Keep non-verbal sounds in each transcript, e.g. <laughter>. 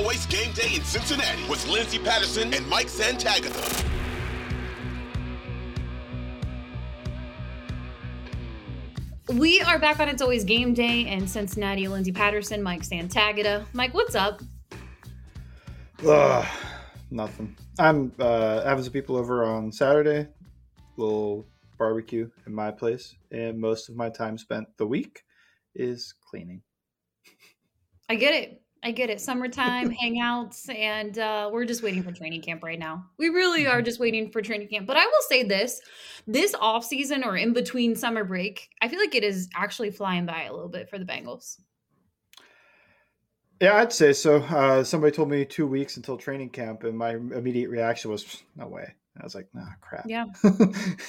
Always Game Day in Cincinnati with Lindsay Patterson and Mike Santagata. We are back on It's Always Game Day in Cincinnati. Lindsay Patterson, Mike Santagata. Mike, what's up? Ugh, nothing. I'm uh, having some people over on Saturday, little barbecue in my place, and most of my time spent the week is cleaning. I get it. I get it. Summertime <laughs> hangouts, and uh, we're just waiting for training camp right now. We really are just waiting for training camp. But I will say this: this off season or in between summer break, I feel like it is actually flying by a little bit for the Bengals. Yeah, I'd say so. Uh, somebody told me two weeks until training camp, and my immediate reaction was, "No way." I was like, "Nah, crap." Yeah, <laughs>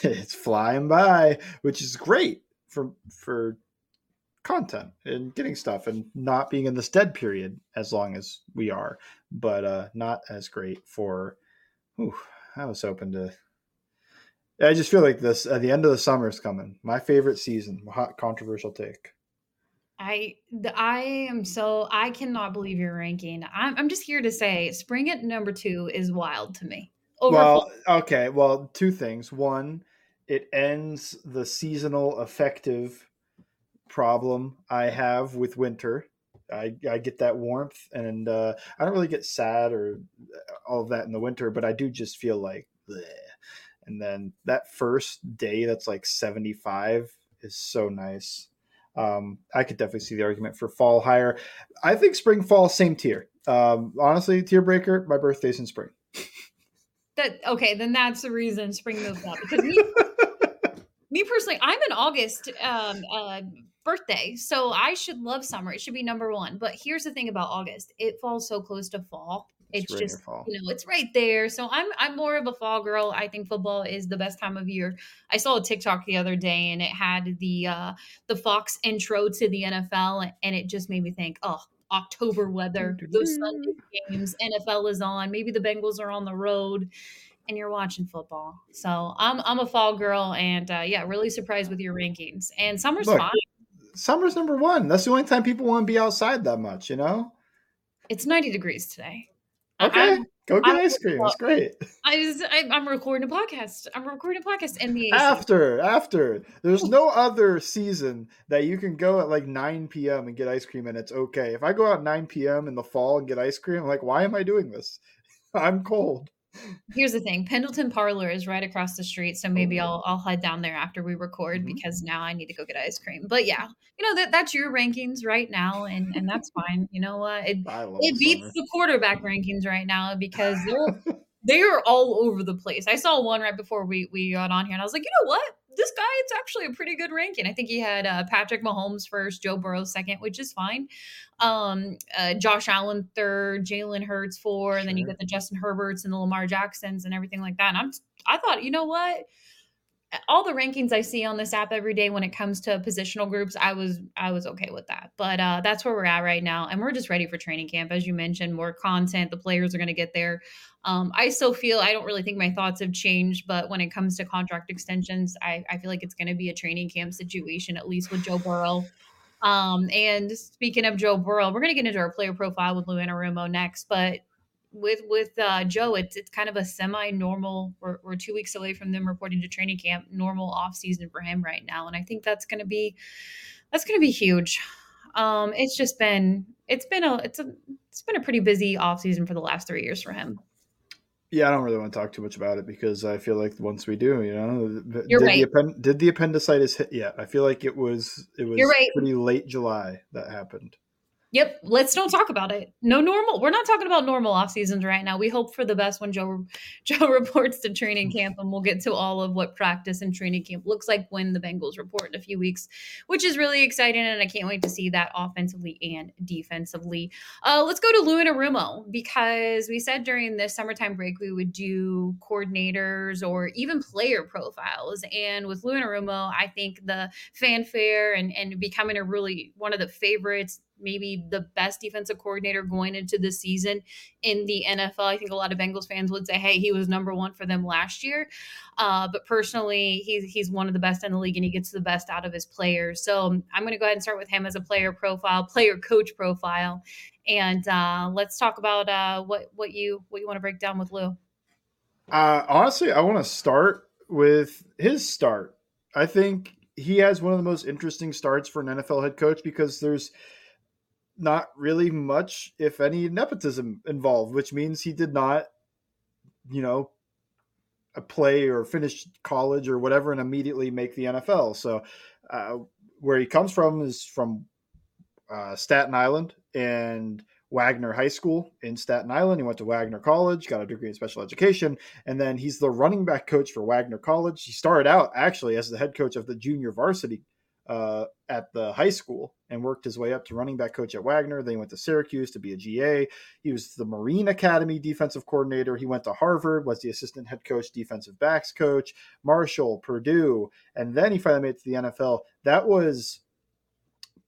it's flying by, which is great for for content and getting stuff and not being in this dead period as long as we are, but uh, not as great for. Ooh, I was hoping to. I just feel like this at the end of the summer is coming. My favorite season. Hot controversial take. I the, I am so I cannot believe your ranking. I'm I'm just here to say, spring at number two is wild to me. Over well, okay. Well, two things. One, it ends the seasonal effective problem I have with winter. I, I get that warmth and uh, I don't really get sad or all of that in the winter, but I do just feel like, bleh. and then that first day that's like 75 is so nice. Um, I could definitely see the argument for fall higher. I think spring, fall, same tier. Um, honestly, tier breaker, my birthday's in spring. That okay, then that's the reason spring moved up because me, <laughs> me personally, I'm in August. Um, uh, birthday. So I should love summer. It should be number one. But here's the thing about August: it falls so close to fall. It's, it's just you know it's right there. So I'm I'm more of a fall girl. I think football is the best time of year. I saw a TikTok the other day and it had the uh the Fox intro to the NFL and it just made me think, oh, October weather, those Sunday games, NFL is on. Maybe the Bengals are on the road and you're watching football. So I'm I'm a fall girl, and uh, yeah, really surprised with your rankings. And summer's Look, fine summer's number one. That's the only time people want to be outside that much, you know? It's 90 degrees today. Okay. I'm, Go get I'm, ice cream. It's great. I was, I, am recording a podcast. I'm recording a podcast in the. After, after. There's no other season that you can go at like 9 p.m. and get ice cream and it's okay. If I go out 9 p.m. in the fall and get ice cream, I'm like, why am I doing this? <laughs> I'm cold. Here's the thing: Pendleton Parlor is right across the street, so maybe oh, I'll I'll head down there after we record mm-hmm. because now I need to go get ice cream. But yeah, you know that that's your rankings right now, and and that's fine. You know what? It it beats summer. the quarterback rankings right now because <laughs> they're they are all over the place. I saw one right before we we got on here, and I was like, you know what? This guy, it's actually a pretty good ranking. I think he had uh, Patrick Mahomes first, Joe Burrow second, which is fine. Um, uh, Josh Allen third, Jalen Hurts four, and then you get the Justin Herberts and the Lamar Jacksons and everything like that. And I'm, I thought, you know what? All the rankings I see on this app every day when it comes to positional groups, I was I was okay with that. But uh, that's where we're at right now, and we're just ready for training camp. As you mentioned, more content. The players are going to get there. Um, I still feel I don't really think my thoughts have changed, but when it comes to contract extensions, I, I feel like it's going to be a training camp situation, at least with Joe Burrow. Um, and speaking of Joe Burrow, we're going to get into our player profile with Lou Anarumo next, but with with uh, Joe, it's it's kind of a semi-normal. We're, we're two weeks away from them reporting to training camp. Normal off season for him right now, and I think that's going to be that's going to be huge. Um, it's just been it's been a it's a it's been a pretty busy off season for the last three years for him. Yeah, I don't really want to talk too much about it because I feel like once we do, you know, You're did right. the append- did the appendicitis hit yet? I feel like it was it was right. pretty late July that happened. Yep, let's don't talk about it. No normal. We're not talking about normal off seasons right now. We hope for the best when Joe <laughs> Joe reports to training camp, and we'll get to all of what practice and training camp looks like when the Bengals report in a few weeks, which is really exciting, and I can't wait to see that offensively and defensively. Uh, let's go to Lou Anarumo because we said during the summertime break we would do coordinators or even player profiles, and with Lou Anarumo, I think the fanfare and and becoming a really one of the favorites maybe the best defensive coordinator going into the season in the NFL. I think a lot of Bengals fans would say, "Hey, he was number one for them last year." Uh, but personally, he's he's one of the best in the league, and he gets the best out of his players. So I'm going to go ahead and start with him as a player profile, player coach profile, and uh, let's talk about uh, what what you what you want to break down with Lou. Uh, honestly, I want to start with his start. I think he has one of the most interesting starts for an NFL head coach because there's not really much, if any, nepotism involved, which means he did not, you know, play or finish college or whatever and immediately make the NFL. So, uh, where he comes from is from uh, Staten Island and Wagner High School in Staten Island. He went to Wagner College, got a degree in special education, and then he's the running back coach for Wagner College. He started out actually as the head coach of the junior varsity uh, at the high school and worked his way up to running back coach at Wagner. Then he went to Syracuse to be a GA. He was the Marine Academy defensive coordinator. He went to Harvard, was the assistant head coach, defensive backs coach, Marshall, Purdue, and then he finally made it to the NFL. That was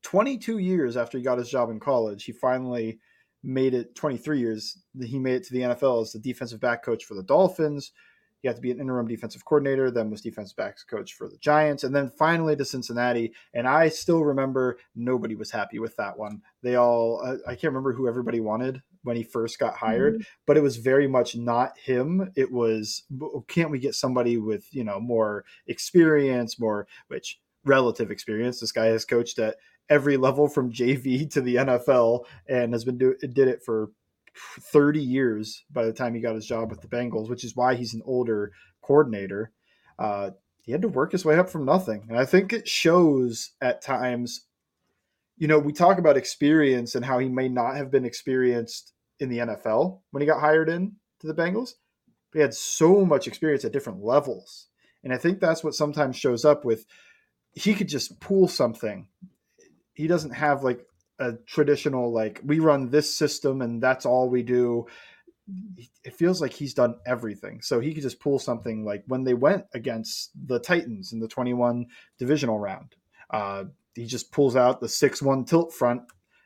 22 years after he got his job in college. He finally made it 23 years. That he made it to the NFL as the defensive back coach for the Dolphins. He had to be an interim defensive coordinator, then was defensive backs coach for the Giants, and then finally to Cincinnati. And I still remember nobody was happy with that one. They all, I can't remember who everybody wanted when he first got hired, mm-hmm. but it was very much not him. It was, can't we get somebody with, you know, more experience, more, which relative experience. This guy has coached at every level from JV to the NFL and has been do, did it for 30 years by the time he got his job with the Bengals, which is why he's an older coordinator. Uh, he had to work his way up from nothing. And I think it shows at times, you know, we talk about experience and how he may not have been experienced in the NFL when he got hired in to the Bengals. But he had so much experience at different levels. And I think that's what sometimes shows up with he could just pull something. He doesn't have like a traditional like we run this system and that's all we do. It feels like he's done everything. So he could just pull something like when they went against the titans in the 21 divisional round uh, he just pulls out the 6-1 tilt front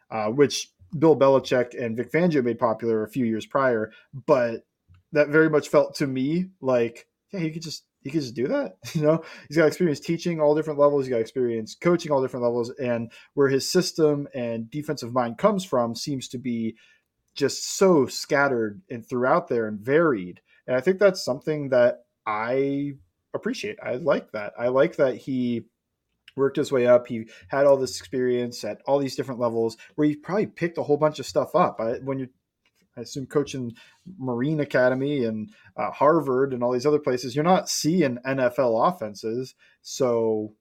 uh, which bill belichick and vic fangio made popular a few years prior but that very much felt to me like yeah he could just he could just do that. <laughs> You know, he's got experience teaching all different levels. He's got experience coaching all different levels, and where his system and defensive mind comes from seems to be just so scattered and throughout there and varied. And I think that's something that I appreciate. I like that. I like that he worked his way up. He had all this experience at all these different levels where he probably picked a whole bunch of stuff up. I, when you're I assume coaching Marine Academy and uh, Harvard and all these other places, you're not seeing NFL offenses. So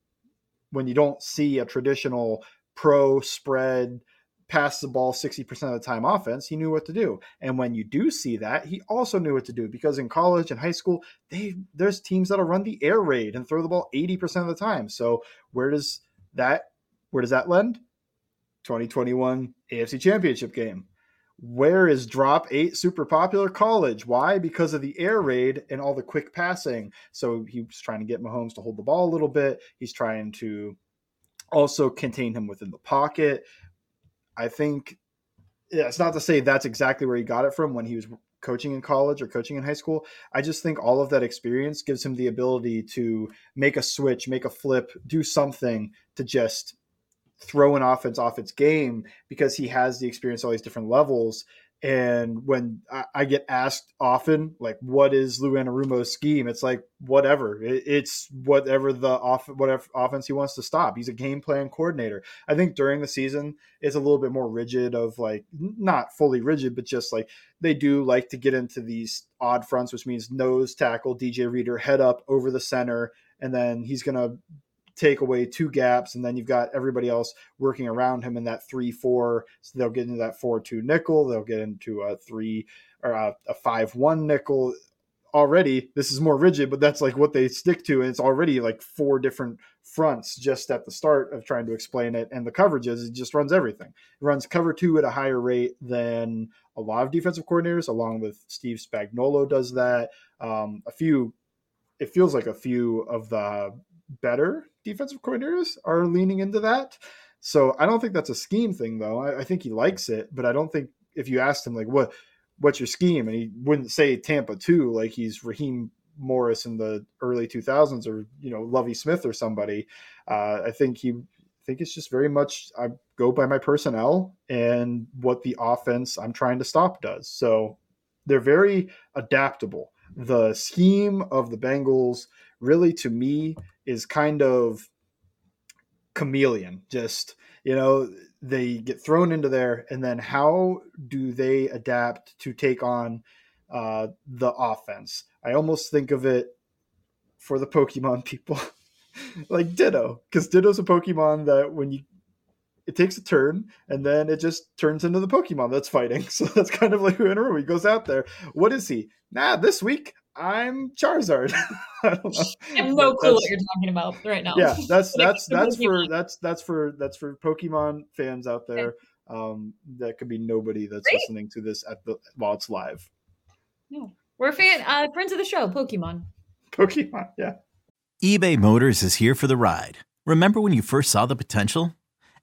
when you don't see a traditional pro spread, pass the ball 60% of the time offense, he knew what to do. And when you do see that, he also knew what to do because in college and high school, they there's teams that'll run the air raid and throw the ball 80% of the time. So where does that where does that lend? 2021 AFC Championship game where is drop eight super popular college? Why? Because of the air raid and all the quick passing. So he's trying to get Mahomes to hold the ball a little bit. He's trying to also contain him within the pocket. I think yeah, it's not to say that's exactly where he got it from when he was coaching in college or coaching in high school. I just think all of that experience gives him the ability to make a switch, make a flip, do something to just throw an offense off its game because he has the experience all these different levels And when I, I get asked often, like, what is Lou Anarumo's scheme? It's like, whatever. It, it's whatever the off, whatever offense he wants to stop. He's a game plan coordinator. I think during the season, it's a little bit more rigid of like, not fully rigid, but just like they do like to get into these odd fronts, which means nose tackle, DJ Reader, head up over the center, and then he's going to take away two gaps, and then you've got everybody else working around him in that three four. So they'll get into that four two nickel. They'll get into a three or a, a five one nickel. Already, this is more rigid, but that's like what they stick to, and it's already like four different fronts just at the start of trying to explain it. And the coverages, it just runs everything. It runs cover two at a higher rate than a lot of defensive coordinators, along with Steve Spagnuolo does that. Um, a few, it feels like a few of the better defensive coordinators are leaning into that. So I don't think that's a scheme thing, though. I, I, think he likes it, but I don't think if you asked him like what what's your scheme, and he wouldn't say Tampa two like he's Raheem Morris in the early 2000s or you know Lovie Smith or somebody. Uh, I think he I think it's just very much I go by my personnel and what the offense I'm trying to stop does. So they're very adaptable. The scheme of the Bengals really to me is kind of chameleon. Just, you know, they get thrown into there, and then how do they adapt to take on uh, the offense? I almost think of it for the Pokemon <laughs> people like Ditto, because Ditto's a Pokemon that when you it takes a turn and then it just turns into the Pokemon that's fighting. <laughs> So that's kind of like who He goes out there. What is he? Nah, this week I'm Charizard. <laughs> I, don't know. <laughs> I have no clue what you're talking about right now. Yeah, that's that's that's for that's that's for that's for Pokemon fans out there. Okay. Um, that could be nobody that's Great. listening to this at the while it's live. No, we're fan uh, friends of the show, Pokemon. Pokemon, yeah. eBay Motors is here for the ride. Remember when you first saw the potential,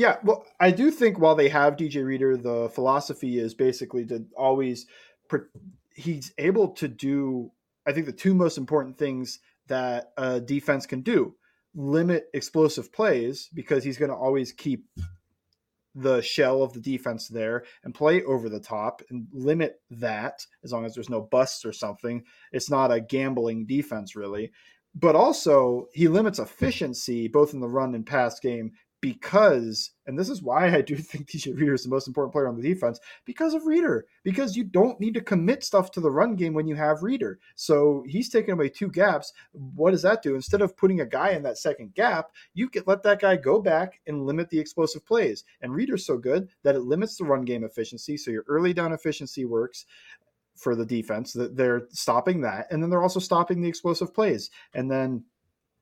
yeah, well, I do think while they have DJ Reader, the philosophy is basically to always he's able to do. I think the two most important things that a defense can do limit explosive plays because he's going to always keep the shell of the defense there and play over the top and limit that as long as there's no busts or something. It's not a gambling defense, really. But also, he limits efficiency both in the run and pass game because, and this is why I do <laughs> think DJ Reader is the most important player on the defense, because of Reader. Because you don't need to commit stuff to the run game when you have Reader. So he's taking away two gaps. What does that do? Instead of putting a guy in that second gap, you can let that guy go back and limit the explosive plays. And Reader's so good that it limits the run game efficiency. So your early down efficiency works for the defense. That they're stopping that, and then they're also stopping the explosive plays, and then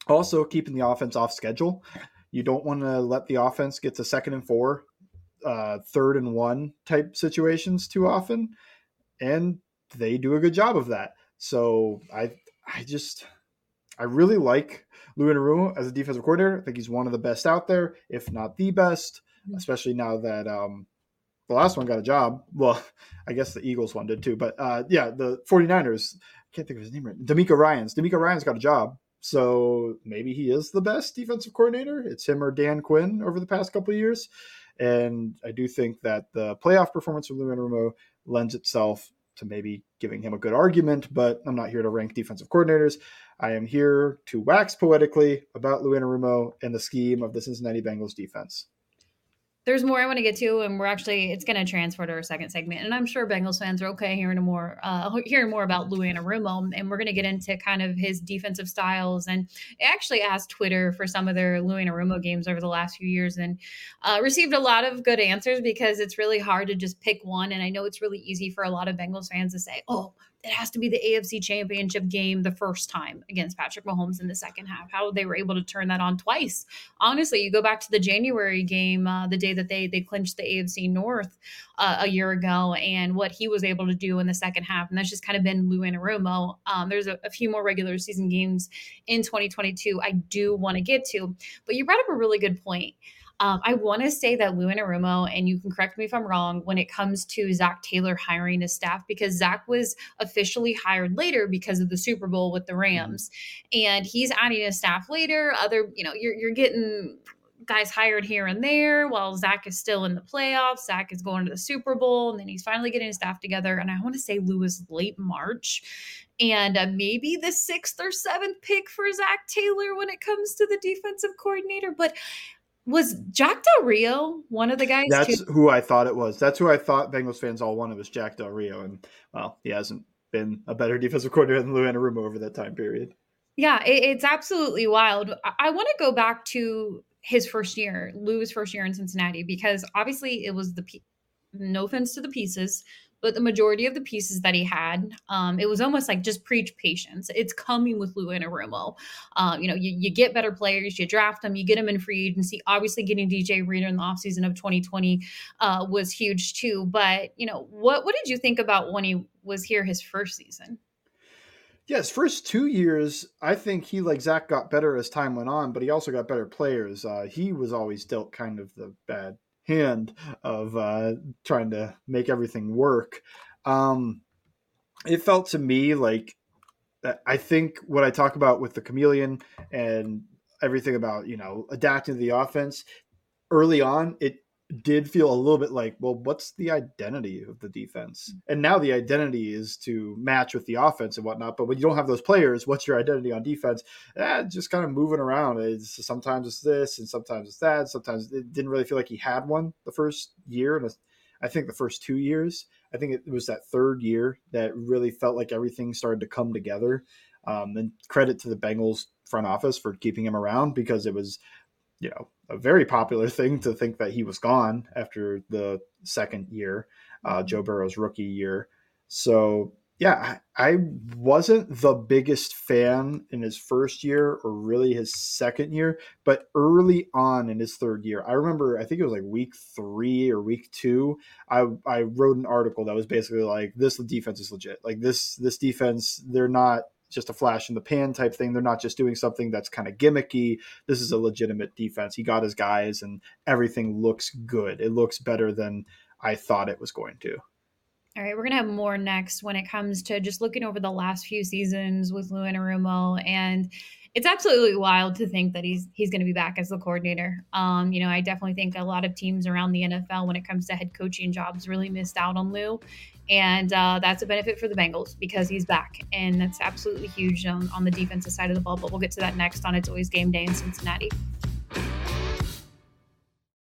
also keeping the offense off schedule. You don't want to let the offense get to second and four, uh, third and one type situations too often, and they do a good job of that. So I I just I really like Lou Anarumo as a defensive coordinator. I think he's one of the best out there, if not the best, especially now that um, the last one got a job. Well, <laughs> I guess the Eagles one did too, but uh, yeah, the 49ers, I can't think of his name right. DeMeco Ryans. DeMeco Ryans got a job. So maybe he is the best defensive coordinator. It's him or Dan Quinn over the past couple years. And I do think that the playoff performance of Lou Anarumo lends itself to maybe giving him a good argument, but I'm not here to rank defensive coordinators. I am here to wax poetically about Lou Anarumo and the scheme of the Cincinnati Bengals defense. There's more I want to get to, and we're actually it's going to transfer to our second segment, and I'm sure Bengals fans are okay hearing more uh, hearing more about Lou Anarumo, and we're going to get into kind of his defensive styles. And I actually asked Twitter for some of their Lou Anarumo games over the last few years, and uh, received a lot of good answers because it's really hard to just pick one. And I know it's really easy for a lot of Bengals fans to say, "Oh, it has to be the AFC championship game the first time against Patrick Mahomes in the second half. How they were able to turn that on twice. Honestly, you go back to the January game, uh, the day that they they clinched the AFC North uh, a year ago, and what he was able to do in the second half, and that's just kind of been Lou Anarumo. Um, there's a, a few more regular season games in 2022 I do want to get to, but you brought up a really good point. Um, I want to say that Lou Anarumo, and you can correct me if I'm wrong, when it comes to Zac Taylor hiring his staff, because Zac was officially hired later because of the Super Bowl with the mm-hmm. Rams, and he's adding a staff later. Other, you know, you're you're getting guys hired here and there while Zac is still in the playoffs. Zac is going to the Super Bowl, and then he's finally getting his staff together. And I want to say Lou was late March. And uh, maybe the sixth or seventh pick for Zac Taylor when it comes to the defensive coordinator. But was Jack Del Rio one of the guys? That's too? who I thought it was. That's who I thought Bengals fans all wanted was Jack Del Rio, and well, he hasn't been a better defensive coordinator than Lou Anarumo over that time period. Yeah, it, it's absolutely wild. I, I want to go back to his first year, Lou's first year in Cincinnati, because obviously it was the no offense to the pieces, but the majority of the pieces that he had, um, it was almost like just preach patience. It's coming with Lou Anarumo. Uh, you know, you, you get better players, you draft them, you get them in free agency. Obviously, getting DJ Reader in the offseason of 2020 uh, was huge too. But, you know, what, what did you think about when he was here his first season? Yes, first two years, I think he like Zac got better as time went on, but he also got better players. Uh, he was always dealt kind of the bad hand of uh, trying to make everything work. Um, it felt to me like I think what I talk about with the chameleon and everything about you know adapting to the offense early on, it did feel a little bit like, well, what's the identity of the defense? Mm. And now the identity is to match with the offense and whatnot. But when you don't have those players, what's your identity on defense? Eh, just kind of moving around. It's, sometimes it's this and sometimes it's that. Sometimes it didn't really feel like he had one the first year. And I think the first two years, I think it was that third year that really felt like everything started to come together. Um, and credit to the Bengals front office for keeping him around because it was you know a very popular thing to think that he was gone after the second year, uh, Joe Burrow's rookie year. So yeah, I, I wasn't the biggest fan in his first year or really his second year, but early on in his third year, I remember I think it was like week three or week two. I I wrote an article that was basically like this defense is legit. Like this this defense, they're not just a flash in the pan type thing. They're not just doing something that's kind of gimmicky. This is a legitimate defense. He got his guys, and everything looks good. It looks better than I thought it was going to. All right, we're gonna have more next when it comes to just looking over the last few seasons with Lou Anarumo, and it's absolutely wild to think that he's he's going to be back as the coordinator. Um, you know, I definitely think a lot of teams around the NFL, when it comes to head coaching jobs, really missed out on Lou, and uh, that's a benefit for the Bengals because he's back, and that's absolutely huge on, on the defensive side of the ball. But we'll get to that next on It's Always Game Day in Cincinnati.